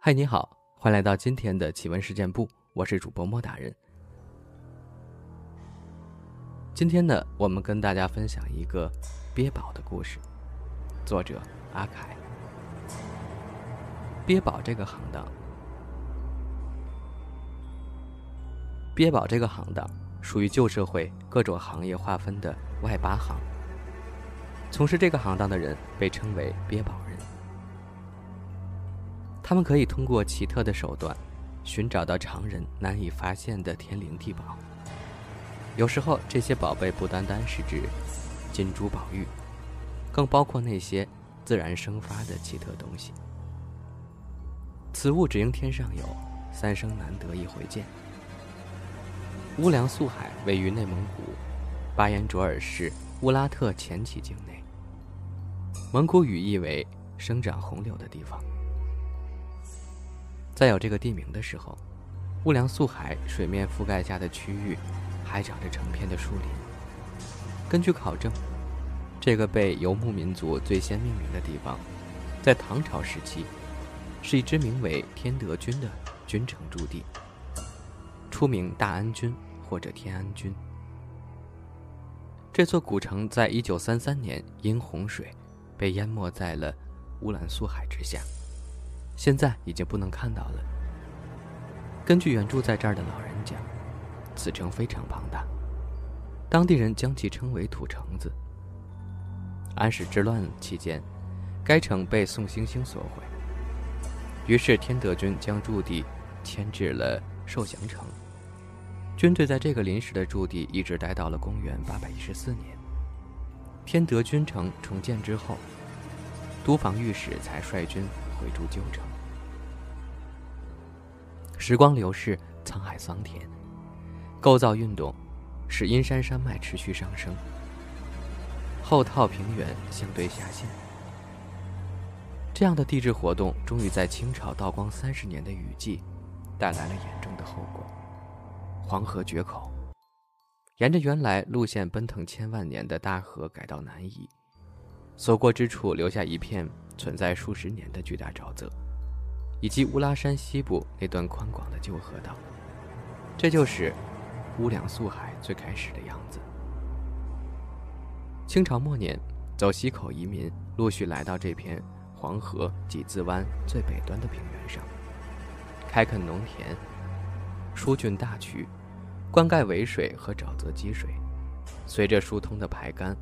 嗨，你好，欢迎来到今天的奇闻事件部，我是主播莫大人。今天呢，我们跟大家分享一个鳖宝的故事，作者阿凯。鳖宝这个行当，鳖宝这个行当属于旧社会各种行业划分的外八行，从事这个行当的人被称为鳖宝人。他们可以通过奇特的手段，寻找到常人难以发现的天灵地宝。有时候，这些宝贝不单单是指金珠宝玉，更包括那些自然生发的奇特东西。此物只应天上有，三生难得一回见。乌梁素海位于内蒙古巴彦卓尔市乌拉特前旗境内，蒙古语意为“生长红柳的地方”。在有这个地名的时候，乌梁素海水面覆盖下的区域，还长着成片的树林。根据考证，这个被游牧民族最先命名的地方，在唐朝时期，是一支名为天德军的军城驻地，出名大安军或者天安军。这座古城在一九三三年因洪水，被淹没在了乌兰素海之下。现在已经不能看到了。根据原住在这儿的老人讲，此城非常庞大，当地人将其称为“土城子”。安史之乱期间，该城被宋兴兴所毁，于是天德军将驻地迁至了受降城。军队在这个临时的驻地一直待到了公元814年。天德军城重建之后，都防御使才率军回驻旧城。时光流逝，沧海桑田，构造运动使阴山山脉持续上升，后套平原相对下陷。这样的地质活动，终于在清朝道光三十年的雨季，带来了严重的后果：黄河决口，沿着原来路线奔腾千万年的大河改道南移，所过之处留下一片存在数十年的巨大沼泽。以及乌拉山西部那段宽广的旧河道，这就是乌梁素海最开始的样子。清朝末年，走西口移民陆续来到这片黄河几字湾最北端的平原上，开垦农田，疏浚大渠，灌溉尾水和沼泽积水，随着疏通的排干，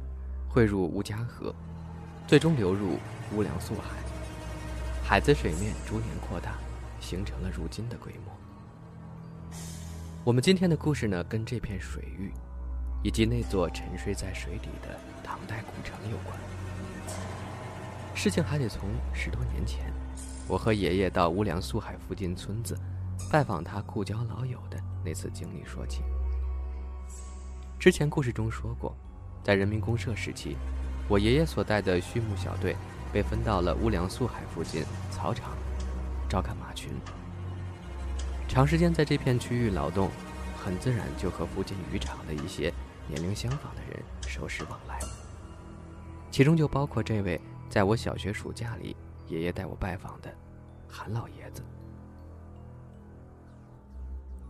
汇入乌家河，最终流入乌梁素海。海子水面逐年扩大，形成了如今的规模。我们今天的故事呢，跟这片水域，以及那座沉睡在水底的唐代古城有关。事情还得从十多年前，我和爷爷到乌梁素海附近村子，拜访他故交老友的那次经历说起。之前故事中说过，在人民公社时期，我爷爷所带的畜牧小队。被分到了乌梁素海附近草场，照看马群。长时间在这片区域劳动，很自然就和附近渔场的一些年龄相仿的人熟识往来。其中就包括这位在我小学暑假里爷爷带我拜访的韩老爷子。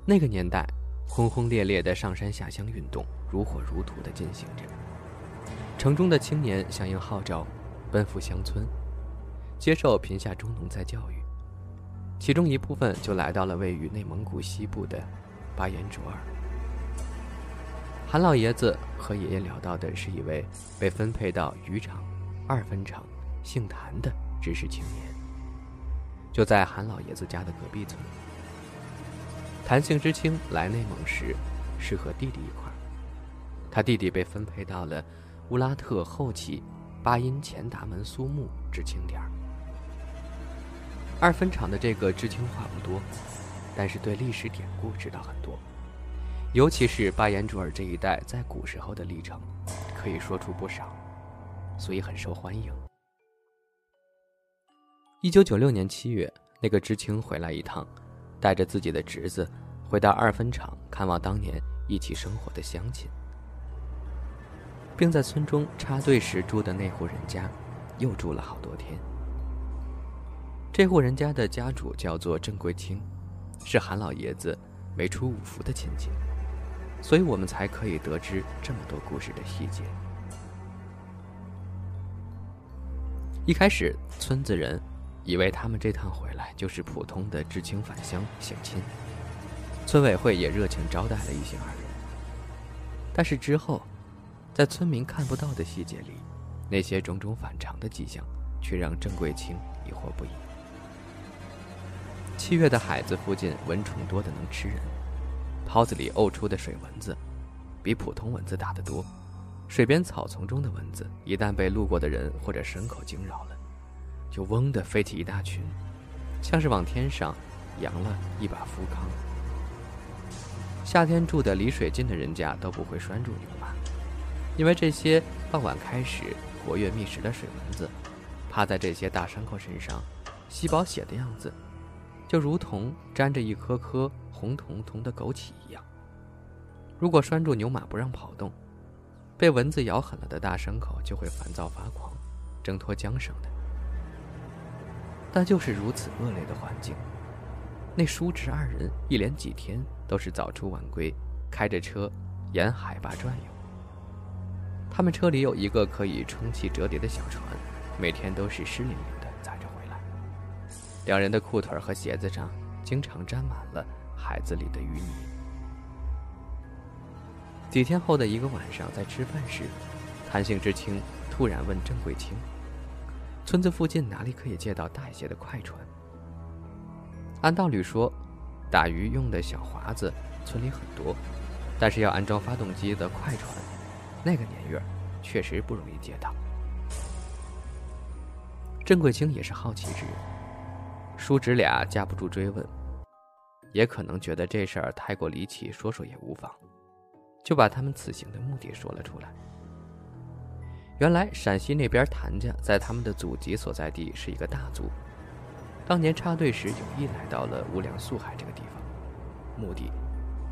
那个年代，轰轰烈烈的上山下乡运动如火如荼地进行着，城中的青年响应号召。奔赴乡村，接受贫下中农再教育，其中一部分就来到了位于内蒙古西部的巴彦卓尔。韩老爷子和爷爷聊到的是一位被分配到渔场二分场、姓谭的知识青年，就在韩老爷子家的隔壁村。谭姓知青来内蒙时是和弟弟一块儿，他弟弟被分配到了乌拉特后旗。巴音前达门苏木知青点儿。二分场的这个知青话不多，但是对历史典故知道很多，尤其是巴彦卓尔这一带在古时候的历程，可以说出不少，所以很受欢迎。一九九六年七月，那个知青回来一趟，带着自己的侄子回到二分场看望当年一起生活的乡亲。并在村中插队时住的那户人家，又住了好多天。这户人家的家主叫做郑贵清，是韩老爷子没出五福的亲戚，所以我们才可以得知这么多故事的细节。一开始，村子人以为他们这趟回来就是普通的知青返乡省亲，村委会也热情招待了一行二人。但是之后，在村民看不到的细节里，那些种种反常的迹象，却让郑桂清疑惑不已。七月的海子附近蚊虫多的能吃人，泡子里呕出的水蚊子，比普通蚊子大得多。水边草丛中的蚊子，一旦被路过的人或者牲口惊扰了，就嗡地飞起一大群，像是往天上扬了一把浮康。夏天住的离水近的人家都不会拴住牛，因为这些傍晚开始活跃觅食的水蚊子，趴在这些大伤口身上，吸饱血的样子，就如同粘着一颗颗红彤彤的枸杞一样。如果拴住牛马不让跑动，被蚊子咬狠了的大牲口就会烦躁发狂，挣脱缰绳的。但就是如此恶劣的环境，那叔侄二人一连几天都是早出晚归，开着车沿海拔转悠。他们车里有一个可以充气折叠的小船，每天都是湿淋淋的载着回来。两人的裤腿和鞋子上经常沾满了海子里的淤泥。几天后的一个晚上，在吃饭时，谭姓知青突然问郑桂清：“村子附近哪里可以借到大一些的快船？”按道理说，打鱼用的小划子村里很多，但是要安装发动机的快船，那个年月确实不容易借到。郑贵清也是好奇之人，叔侄俩架不住追问，也可能觉得这事儿太过离奇，说说也无妨。就把他们此行的目的说了出来。原来陕西那边谭家在他们的祖籍所在地是一个大族，当年插队时有意来到了无量素海这个地方，目的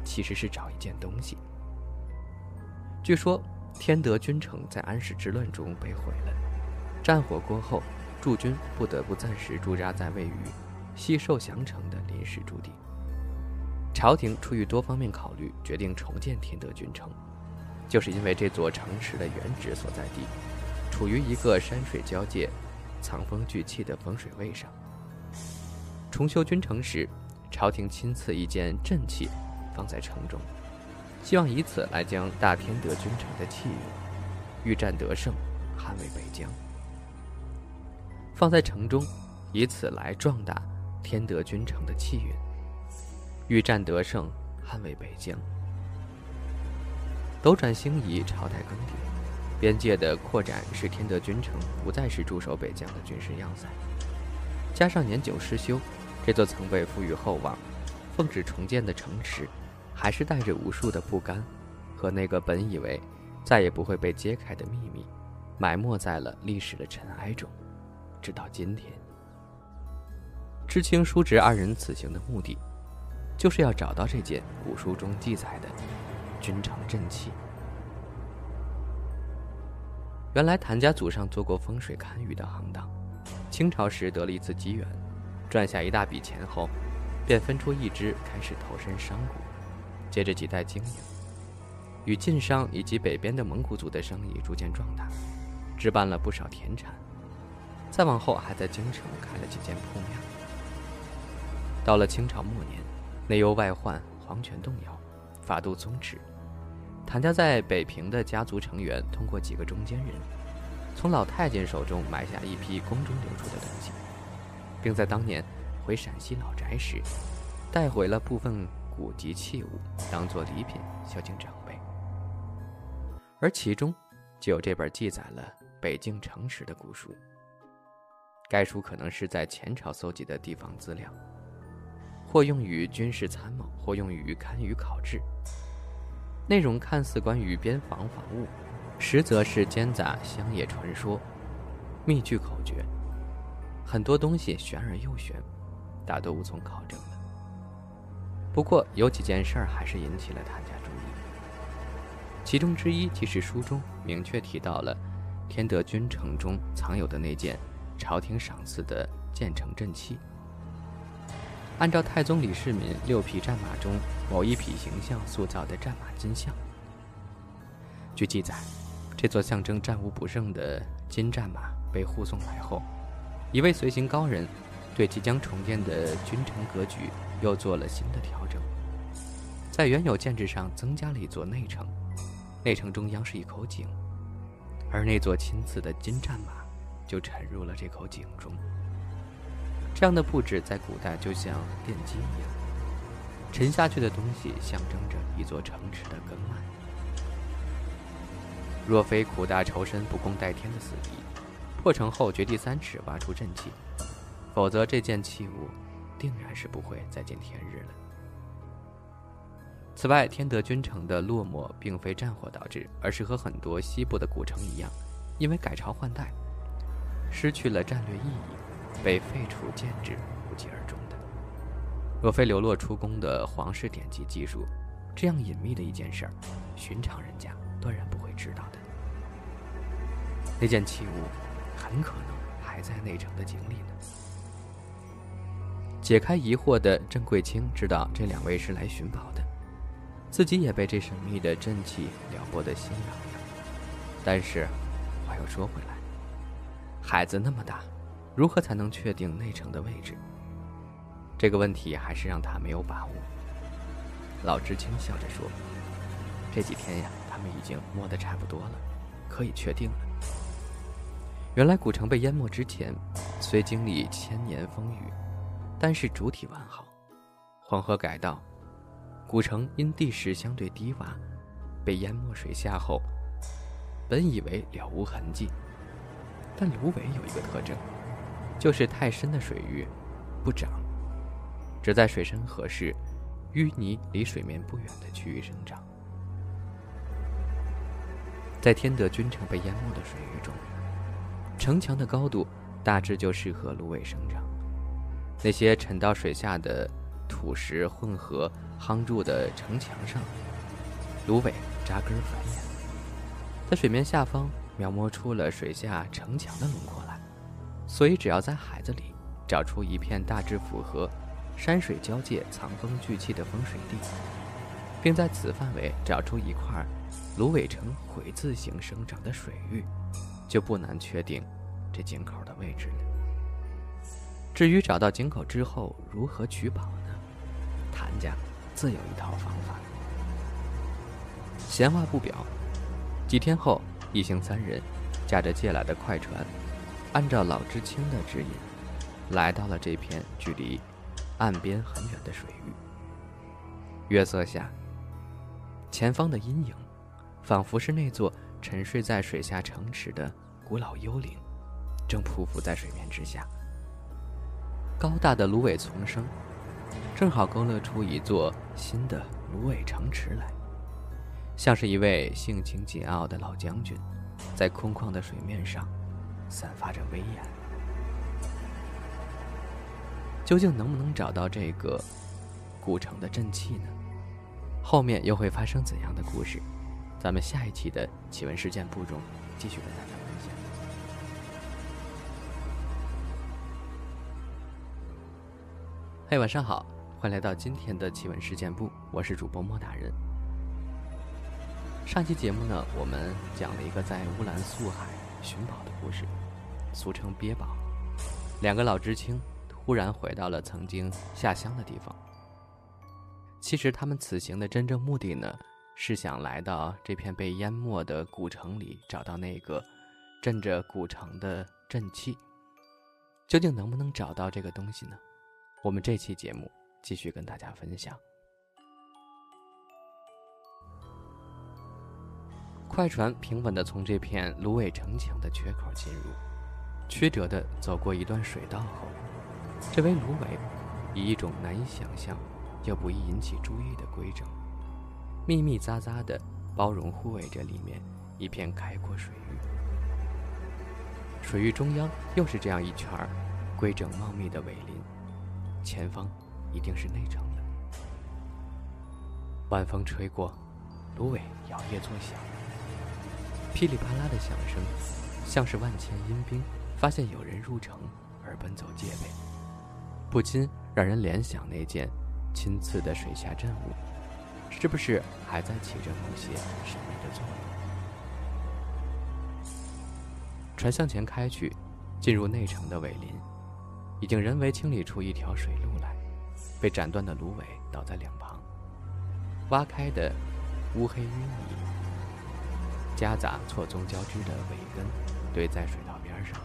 其实是找一件东西。据说天德军城在安史之乱中被毁了，战火过后，驻军不得不暂时驻扎在位于西寿祥城的临时驻地。朝廷出于多方面考虑，决定重建天德军城，就是因为这座城池的原址所在地，处于一个山水交界、藏风聚气的风水位上。重修军城时，朝廷亲赐一件镇器，放在城中，希望以此来将大天德军城的气运，欲战得胜，捍卫北疆。放在城中，以此来壮大天德军城的气运。欲战得胜，捍卫北疆。斗转星移，朝代更迭，边界的扩展使天德军城不再是驻守北疆的军事要塞。加上年久失修，这座曾被赋予厚望、奉旨重建的城池，还是带着无数的不甘，和那个本以为再也不会被揭开的秘密，埋没在了历史的尘埃中。直到今天，知青叔侄二人此行的目的。就是要找到这件古书中记载的君城镇器。原来谭家祖上做过风水堪舆的行当，清朝时得了一次机缘，赚下一大笔钱后，便分出一支开始投身商贾，接着几代经营，与晋商以及北边的蒙古族的生意逐渐壮大，置办了不少田产。再往后，还在京城开了几间铺面。到了清朝末年。内忧外患，皇权动摇，法度松弛。谭家在北平的家族成员通过几个中间人，从老太监手中买下一批宫中流出的东西，并在当年回陕西老宅时，带回了部分古籍器物，当做礼品孝敬长辈。而其中就有这本记载了北京城池的古书。该书可能是在前朝搜集的地方资料。或用于军事参谋，或用于堪舆考制。内容看似关于边防防务，实则是兼杂乡野传说、密句口诀，很多东西玄而又玄，大多无从考证。不过有几件事儿还是引起了谭家注意，其中之一即是书中明确提到了天德军城中藏有的那件朝廷赏赐的建成阵器。按照太宗李世民六匹战马中某一匹形象塑造的战马金像。据记载，这座象征战无不胜的金战马被护送来后，一位随行高人对即将重建的君城格局又做了新的调整，在原有建制上增加了一座内城，内城中央是一口井，而那座亲赐的金战马就沉入了这口井中。这样的布置在古代就像奠基一样，沉下去的东西象征着一座城池的更岸。若非苦大仇深、不共戴天的死敌，破城后掘地三尺挖出阵器，否则这件器物定然是不会再见天日了。此外，天德军城的落寞并非战火导致，而是和很多西部的古城一样，因为改朝换代，失去了战略意义。被废除建制，无疾而终的。若非流落出宫的皇室典籍技术，这样隐秘的一件事儿，寻常人家断然不会知道的。那件器物，很可能还在内城的井里呢。解开疑惑的郑贵清知道这两位是来寻宝的，自己也被这神秘的阵气撩拨的心痒痒。但是，话又说回来，孩子那么大。如何才能确定内城的位置？这个问题还是让他没有把握。老知青笑着说：“这几天呀，他们已经摸得差不多了，可以确定了。原来古城被淹没之前，虽经历千年风雨，但是主体完好。黄河改道，古城因地势相对低洼，被淹没水下后，本以为了无痕迹，但芦苇有一个特征。”就是太深的水域，不长，只在水深合适、淤泥离水面不远的区域生长。在天德军城被淹没的水域中，城墙的高度大致就适合芦苇生长。那些沉到水下的土石混合夯筑的城墙上，芦苇扎根繁衍，在水面下方描摹出了水下城墙的轮廓来。所以，只要在海子里找出一片大致符合山水交界、藏风聚气的风水地，并在此范围找出一块芦苇呈回字形生长的水域，就不难确定这井口的位置了。至于找到井口之后如何取宝呢？谭家自有一套方法。闲话不表，几天后，一行三人驾着借来的快船。按照老知青的指引，来到了这片距离岸边很远的水域。月色下，前方的阴影，仿佛是那座沉睡在水下城池的古老幽灵，正匍匐在水面之下。高大的芦苇丛生，正好勾勒出一座新的芦苇城池来，像是一位性情桀骜的老将军，在空旷的水面上。散发着威严，究竟能不能找到这个古城的阵器呢？后面又会发生怎样的故事？咱们下一期的奇闻事件部中继续跟大家分享。嘿，晚上好，欢迎来到今天的奇闻事件部，我是主播莫大人。上期节目呢，我们讲了一个在乌兰素海寻宝的故事。俗称鳖宝，两个老知青突然回到了曾经下乡的地方。其实他们此行的真正目的呢，是想来到这片被淹没的古城里，找到那个镇着古城的镇器。究竟能不能找到这个东西呢？我们这期节目继续跟大家分享。快船平稳地从这片芦苇城墙的缺口进入。曲折地走过一段水道后，这位芦苇以一种难以想象又不易引起注意的规整，密密匝匝地包容护卫着里面一片开阔水域。水域中央又是这样一圈规整茂密的苇林，前方一定是内城了。晚风吹过，芦苇摇曳作响，噼里啪啦的响声，像是万千阴兵。发现有人入城，而奔走戒备，不禁让人联想那件亲赐的水下阵物，是不是还在起着某些神秘的作用？船向前开去，进入内城的尾林，已经人为清理出一条水路来，被斩断的芦苇倒在两旁，挖开的乌黑淤泥，夹杂错综交织的苇根，堆在水道边上。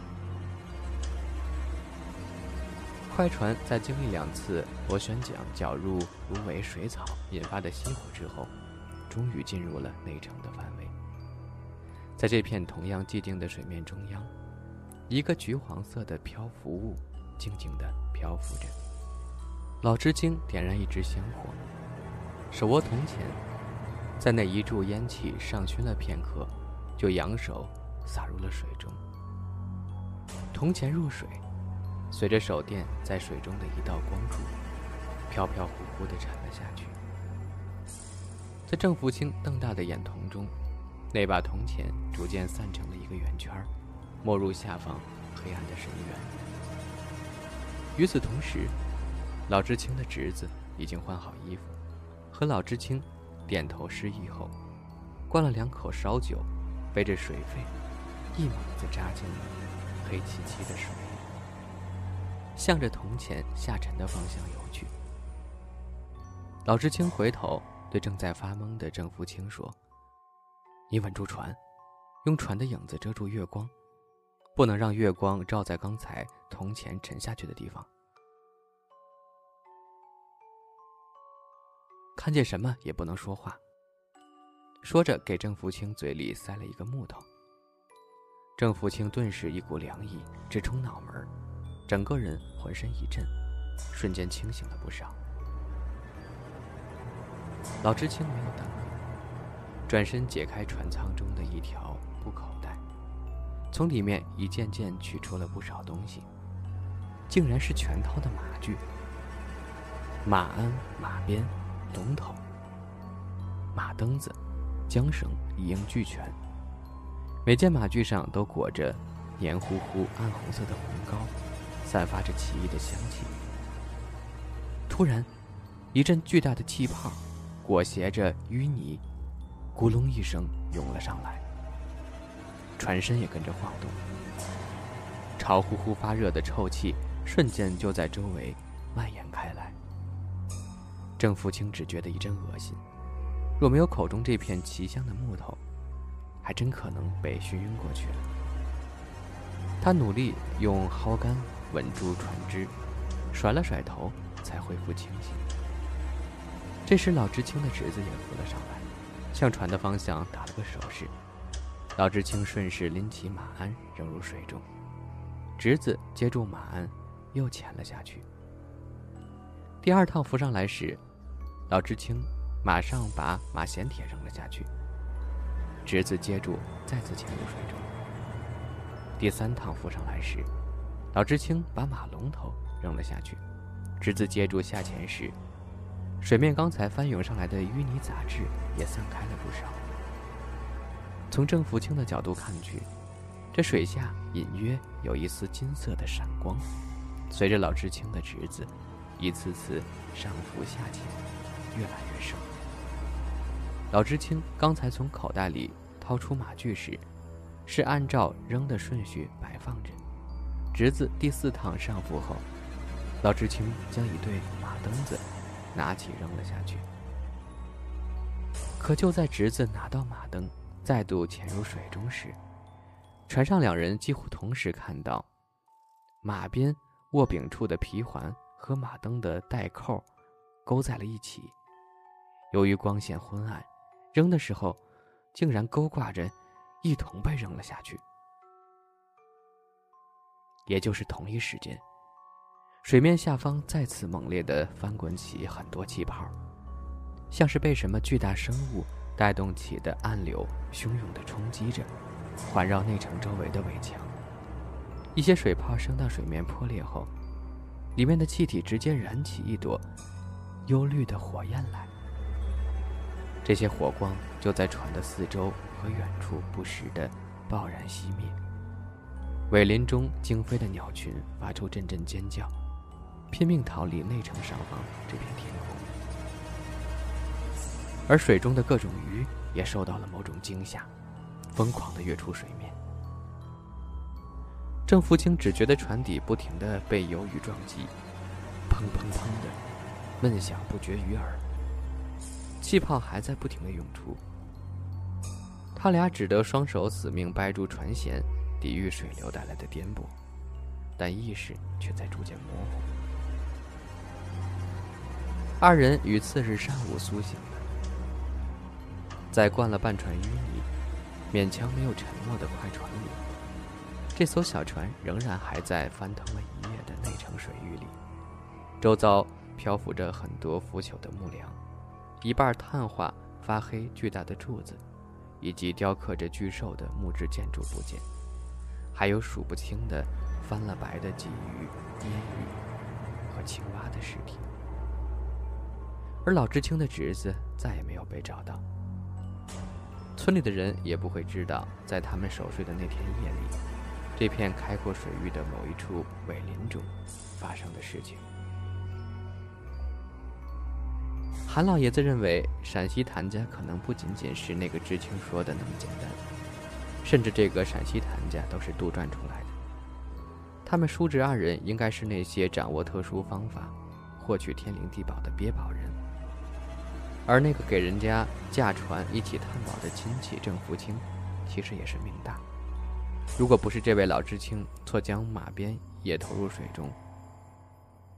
快船在经历两次螺旋桨搅入芦苇水草引发的熄火之后，终于进入了内城的范围。在这片同样寂静的水面中央，一个橘黄色的漂浮物静静地漂浮着。老知青点燃一支香火，手握铜钱，在那一柱烟气上熏了片刻，就扬手洒入了水中。铜钱入水，随着手电在水中的一道光柱，飘飘忽忽地沉了下去。在郑福清瞪大的眼瞳中。那把铜钱逐渐散成了一个圆圈，没入下方黑暗的深渊。与此同时，老知青的侄子已经换好衣服，和老知青点头示意后，灌了两口烧酒，背着水费，一猛子扎进了黑漆漆的水里，向着铜钱下沉的方向游去。老知青回头对正在发懵的郑福清说。你稳住船，用船的影子遮住月光，不能让月光照在刚才铜钱沉下去的地方。看见什么也不能说话。说着，给郑福清嘴里塞了一个木头。郑福清顿时一股凉意直冲脑门，整个人浑身一震，瞬间清醒了不少。老知青没有等。转身解开船舱中的一条布口，从里面一件件取出了不少东西，竟然是全套的马具：马鞍、马鞭、龙头、马蹬子、缰绳，一应俱全。每件马具上都裹着黏糊糊、暗红色的红膏，散发着奇异的香气。突然，一阵巨大的气泡裹挟着淤泥。咕隆一声涌了上来，船身也跟着晃动，潮乎乎发热的臭气瞬间就在周围蔓延开来。郑福清只觉得一阵恶心，若没有口中这片奇香的木头，还真可能被熏晕过去了。他努力用蒿竿稳住船只，甩了甩头，才恢复清醒。这时，老知青的侄子也浮了上来。向船的方向打了个手势，老知青顺势拎起马鞍扔入水中，侄子接住马鞍，又潜了下去。第二趟浮上来时，老知青马上把马衔铁扔了下去，侄子接住，再次潜入水中。第三趟浮上来时，老知青把马龙头扔了下去，侄子接住下潜时。水面刚才翻涌上来的淤泥杂质也散开了不少。从郑福清的角度看去，这水下隐约有一丝金色的闪光。随着老知青的侄子一次次上浮下潜，越来越深。老知青刚才从口袋里掏出马具时，是按照扔的顺序摆放着。侄子第四趟上浮后，老知青将一对马蹬子。拿起扔了下去，可就在侄子拿到马蹬，再度潜入水中时，船上两人几乎同时看到，马鞭握柄处的皮环和马灯的带扣勾在了一起。由于光线昏暗，扔的时候竟然勾挂着，一同被扔了下去。也就是同一时间。水面下方再次猛烈地翻滚起很多气泡，像是被什么巨大生物带动起的暗流，汹涌地冲击着，环绕内城周围的围墙。一些水泡升到水面破裂后，里面的气体直接燃起一朵幽绿的火焰来。这些火光就在船的四周和远处不时地爆燃熄灭。尾林中惊飞的鸟群发出阵阵尖叫，拼命逃离内城上方这片天空。而水中的各种鱼也受到了某种惊吓，疯狂地跃出水面。郑福清只觉得船底不停地被游鱼撞击，砰砰砰的闷响不绝于耳，气泡还在不停地涌出。他俩只得双手死命掰住船舷。抵御水流带来的颠簸，但意识却在逐渐模糊。二人于次日上午苏醒，在灌了半船淤泥、勉强没有沉没的快船里，这艘小船仍然还在翻腾了一夜的内城水域里。周遭漂浮着很多腐朽的木梁，一半碳化发黑巨大的柱子，以及雕刻着巨兽的木质建筑部件。还有数不清的翻了白的鲫鱼、鲶鱼和青蛙的尸体，而老知青的侄子再也没有被找到。村里的人也不会知道，在他们守岁的那天夜里，这片开阔水域的某一处苇林中发生的事情。韩老爷子认为，陕西谭家可能不仅仅是那个知青说的那么简单。甚至这个陕西谭家都是杜撰出来的。他们叔侄二人应该是那些掌握特殊方法获取天灵地宝的鳖宝，而那个给人家驾船一起探宝的亲戚郑福清，其实也是命大。如果不是这位老知青错将马鞭也投入水中，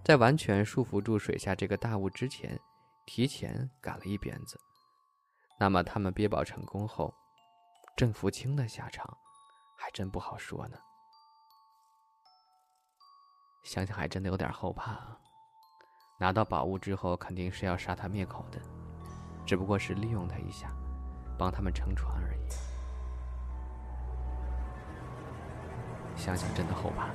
在完全束缚住水下这个大物之前，提前赶了一鞭子，那么他们憋宝成功后。郑福清的下场，还真不好说呢。想想还真的有点后怕。拿到宝物之后，肯定是要杀他灭口的，只不过是利用他一下，帮他们乘船而已。想想真的后怕。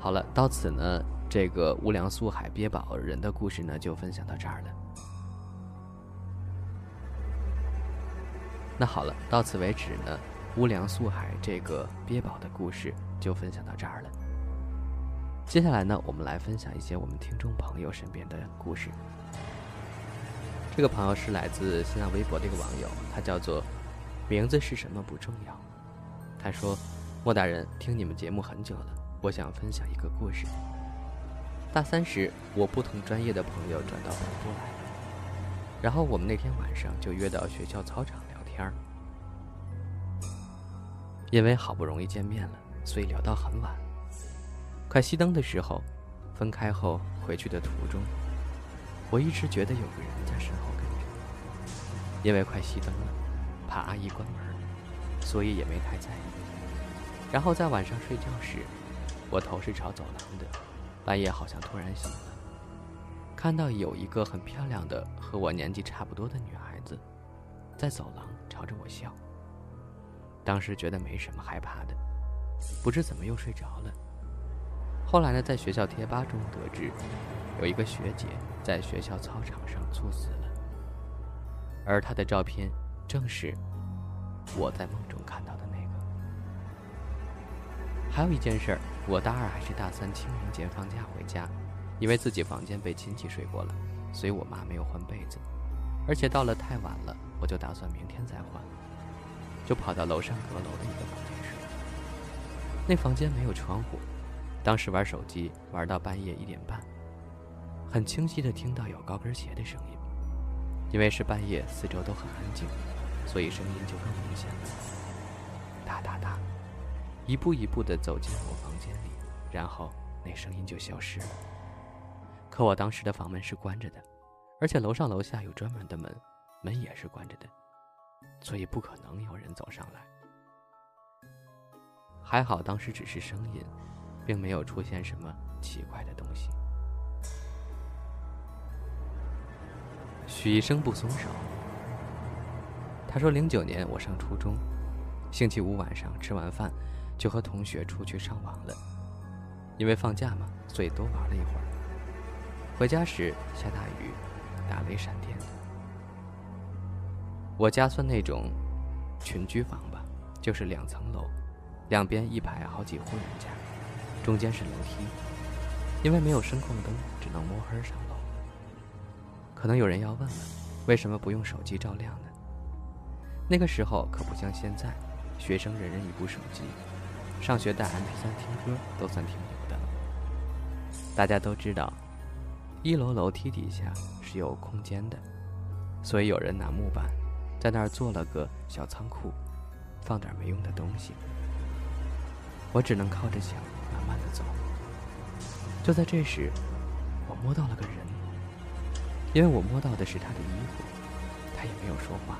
好了，到此呢，这个乌梁素海鳖宝人的故事呢，就分享到这儿了。那好了，到此为止呢，乌梁素海这个鳖宝的故事就分享到这儿了。接下来呢，我们来分享一些我们听众朋友身边的故事。这个朋友是来自新浪微博的一个网友，他叫做“名字是什么不重要”。他说：“莫大人，听你们节目很久了，我想分享一个故事。大三时，我不同专业的朋友转到本部来，然后我们那天晚上就约到学校操场聊。”天儿，因为好不容易见面了，所以聊到很晚。快熄灯的时候，分开后回去的途中，我一直觉得有个人在身后跟着。因为快熄灯了，怕阿姨关门，所以也没太在意。然后在晚上睡觉时，我头是朝走廊的，半夜好像突然醒了，看到有一个很漂亮的和我年纪差不多的女孩子，在走廊。朝着我笑。当时觉得没什么害怕的，不知怎么又睡着了。后来呢，在学校贴吧中得知，有一个学姐在学校操场上猝死了，而她的照片正是我在梦中看到的那个。还有一件事儿，我大二还是大三清明节放假回家，因为自己房间被亲戚睡过了，所以我妈没有换被子。而且到了太晚了，我就打算明天再换，就跑到楼上阁楼的一个房间睡。那房间没有窗户，当时玩手机玩到半夜一点半，很清晰的听到有高跟鞋的声音。因为是半夜，四周都很安静，所以声音就更明显了。哒哒哒，一步一步的走进我房间里，然后那声音就消失了。可我当时的房门是关着的。而且楼上楼下有专门的门，门也是关着的，所以不可能有人走上来。还好当时只是声音，并没有出现什么奇怪的东西。许医生不松手。他说：“零九年我上初中，星期五晚上吃完饭，就和同学出去上网了。因为放假嘛，所以多玩了一会儿。回家时下大雨。”打雷闪电，我家算那种群居房吧，就是两层楼，两边一排好几户人家，中间是楼梯。因为没有声控灯，只能摸黑上楼。可能有人要问了，为什么不用手机照亮呢？那个时候可不像现在，学生人人一部手机，上学带 MP3 听歌都算挺牛的了。大家都知道，一楼楼梯底下是有空间的，所以有人拿木板在那儿做了个小仓库，放点没用的东西。我只能靠着墙慢慢的走。就在这时，我摸到了个人，因为我摸到的是他的衣服，他也没有说话，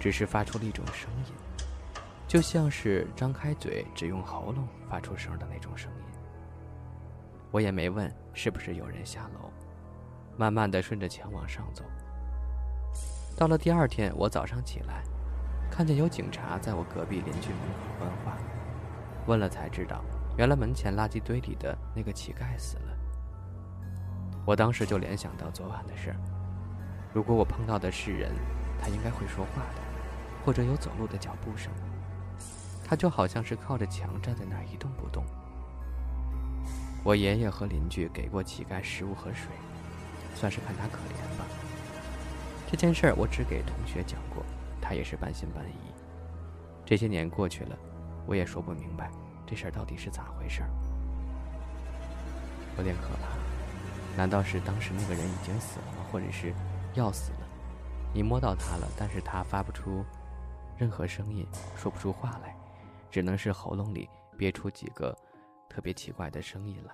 只是发出了一种声音，就像是张开嘴只用喉咙发出声的那种声音。我也没问是不是有人下楼，慢慢的顺着墙往上走。到了第二天，我早上起来，看见有警察在我隔壁邻居门口问话，问了才知道。原来门前垃圾堆里的那个乞丐死了，我当时就联想到昨晚的事儿。如果我碰到的是人，他应该会说话的，或者有走路的脚步声。他就好像是靠着墙站在那儿一动不动。我爷爷和邻居给过乞丐食物和水，算是看他可怜吧。这件事儿我只给同学讲过，他也是半信半疑。这些年过去了，我也说不明白。这事儿到底是咋回事儿？有点可怕。难道是当时那个人已经死了吗？或者是要死了？你摸到他了，但是他发不出任何声音，说不出话来，只能是喉咙里憋出几个特别奇怪的声音来。